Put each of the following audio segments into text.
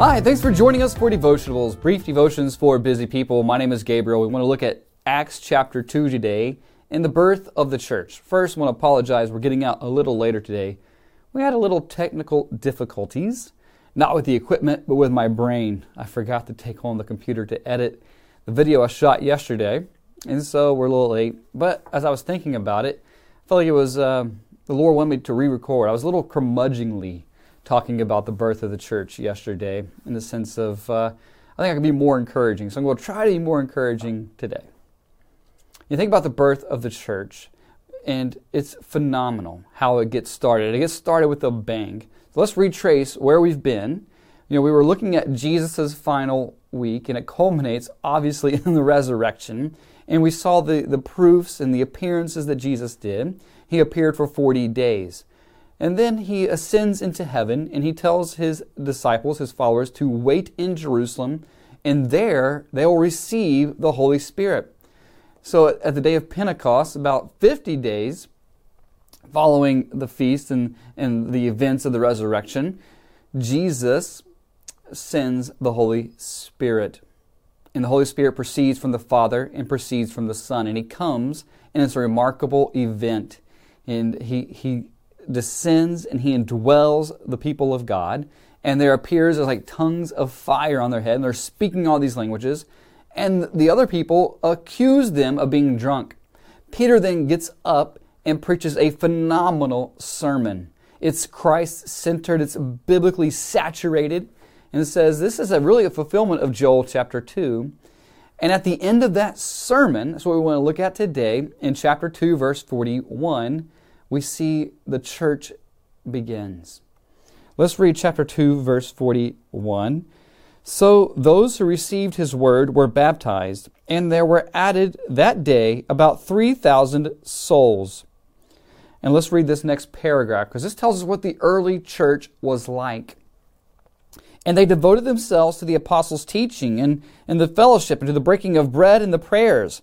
Hi, thanks for joining us for devotionals, brief devotions for busy people. My name is Gabriel. We want to look at Acts chapter 2 today and the birth of the church. First, I want to apologize. We're getting out a little later today. We had a little technical difficulties, not with the equipment, but with my brain. I forgot to take home the computer to edit the video I shot yesterday, and so we're a little late. But as I was thinking about it, I felt like it was uh, the Lord wanted me to re record. I was a little curmudgeonly talking about the birth of the church yesterday in the sense of uh, I think I can be more encouraging. So I'm going to try to be more encouraging today. You think about the birth of the church, and it's phenomenal how it gets started. It gets started with a bang. So let's retrace where we've been. You know, we were looking at Jesus' final week, and it culminates obviously in the resurrection. And we saw the, the proofs and the appearances that Jesus did. He appeared for 40 days. And then he ascends into heaven and he tells his disciples, his followers, to wait in Jerusalem, and there they will receive the Holy Spirit. So at the day of Pentecost, about 50 days following the feast and, and the events of the resurrection, Jesus sends the Holy Spirit. And the Holy Spirit proceeds from the Father and proceeds from the Son. And he comes, and it's a remarkable event. And he, he descends and he indwells the people of God. And there appears as like tongues of fire on their head, and they're speaking all these languages. And the other people accuse them of being drunk. Peter then gets up and preaches a phenomenal sermon. It's Christ centered, it's biblically saturated, and it says this is a really a fulfillment of Joel chapter 2. And at the end of that sermon, that's what we want to look at today, in chapter 2, verse 41, we see the church begins. Let's read chapter 2, verse 41. So those who received his word were baptized, and there were added that day about 3,000 souls. And let's read this next paragraph, because this tells us what the early church was like. And they devoted themselves to the apostles' teaching and, and the fellowship and to the breaking of bread and the prayers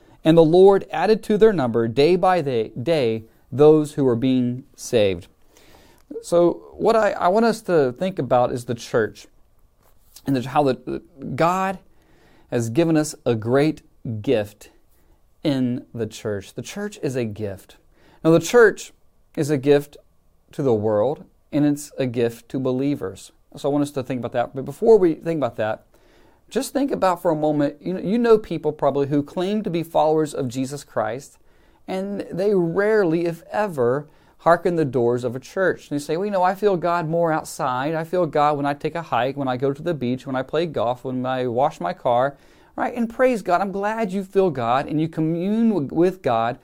And the Lord added to their number day by day those who were being saved. So, what I, I want us to think about is the church and the, how the, God has given us a great gift in the church. The church is a gift. Now, the church is a gift to the world and it's a gift to believers. So, I want us to think about that. But before we think about that, just think about for a moment you know, you know people probably who claim to be followers of Jesus Christ, and they rarely, if ever, hearken the doors of a church. And they say, well, you know, I feel God more outside. I feel God when I take a hike, when I go to the beach, when I play golf, when I wash my car. Right? And praise God. I'm glad you feel God and you commune with God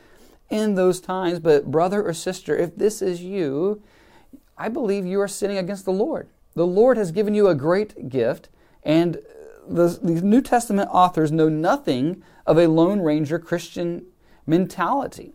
in those times. But, brother or sister, if this is you, I believe you are sinning against the Lord. The Lord has given you a great gift, and the, the New Testament authors know nothing of a Lone Ranger Christian mentality.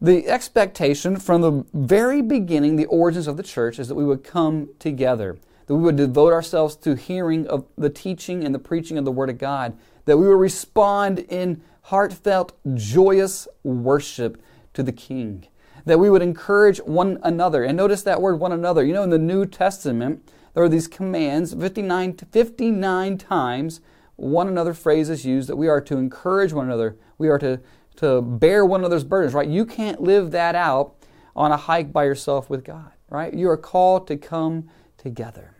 The expectation from the very beginning, the origins of the church, is that we would come together, that we would devote ourselves to hearing of the teaching and the preaching of the Word of God, that we would respond in heartfelt, joyous worship to the King, that we would encourage one another. And notice that word one another. You know, in the New Testament, there are these commands, 59, 59 times one another phrase is used that we are to encourage one another. We are to, to bear one another's burdens, right? You can't live that out on a hike by yourself with God, right? You are called to come together.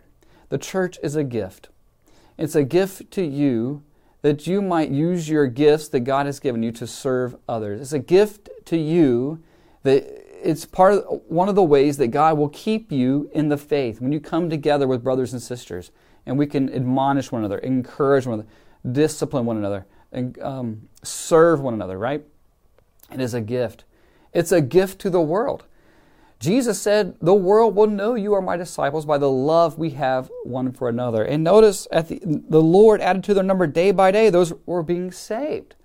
The church is a gift. It's a gift to you that you might use your gifts that God has given you to serve others. It's a gift to you that it's part of one of the ways that God will keep you in the faith when you come together with brothers and sisters and we can admonish one another, encourage one another, discipline one another, and um, serve one another, right? It is a gift. It's a gift to the world. Jesus said, The world will know you are my disciples by the love we have one for another. And notice at the, the Lord added to their number day by day, those were being saved.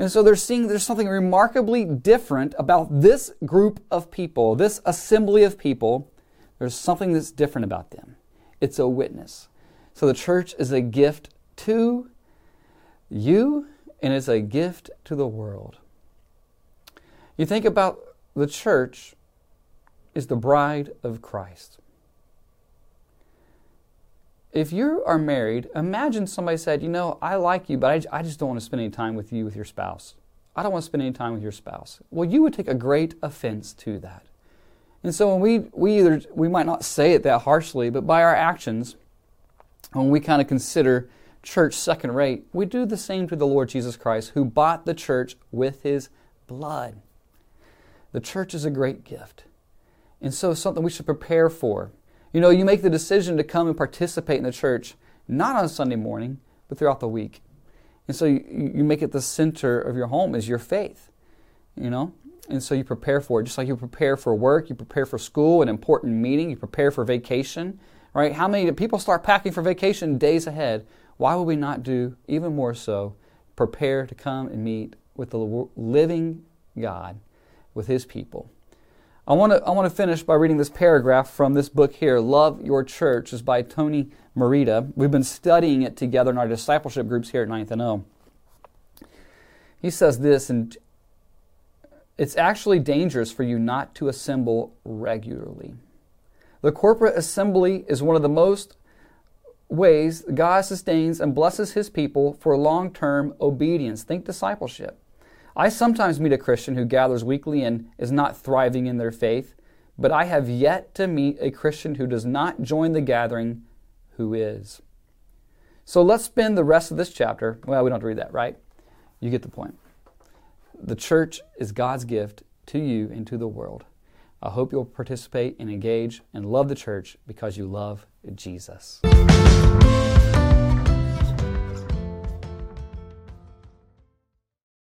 And so they're seeing there's something remarkably different about this group of people, this assembly of people. There's something that's different about them. It's a witness. So the church is a gift to you and it's a gift to the world. You think about the church is the bride of Christ. If you are married, imagine somebody said, You know, I like you, but I, I just don't want to spend any time with you, with your spouse. I don't want to spend any time with your spouse. Well, you would take a great offense to that. And so when we, we either, we might not say it that harshly, but by our actions, when we kind of consider church second rate, we do the same to the Lord Jesus Christ, who bought the church with his blood. The church is a great gift. And so something we should prepare for. You know, you make the decision to come and participate in the church, not on Sunday morning, but throughout the week. And so you, you make it the center of your home is your faith. You know? And so you prepare for it. Just like you prepare for work, you prepare for school, an important meeting, you prepare for vacation. Right? How many people start packing for vacation days ahead? Why would we not do even more so? Prepare to come and meet with the living God, with His people. I want to I want to finish by reading this paragraph from this book here, Love Your Church, is by Tony Merida. We've been studying it together in our discipleship groups here at Ninth and O. He says this, and it's actually dangerous for you not to assemble regularly. The corporate assembly is one of the most ways God sustains and blesses his people for long term obedience. Think discipleship. I sometimes meet a Christian who gathers weekly and is not thriving in their faith, but I have yet to meet a Christian who does not join the gathering who is. So let's spend the rest of this chapter. Well, we don't have to read that, right? You get the point. The church is God's gift to you and to the world. I hope you'll participate and engage and love the church because you love Jesus.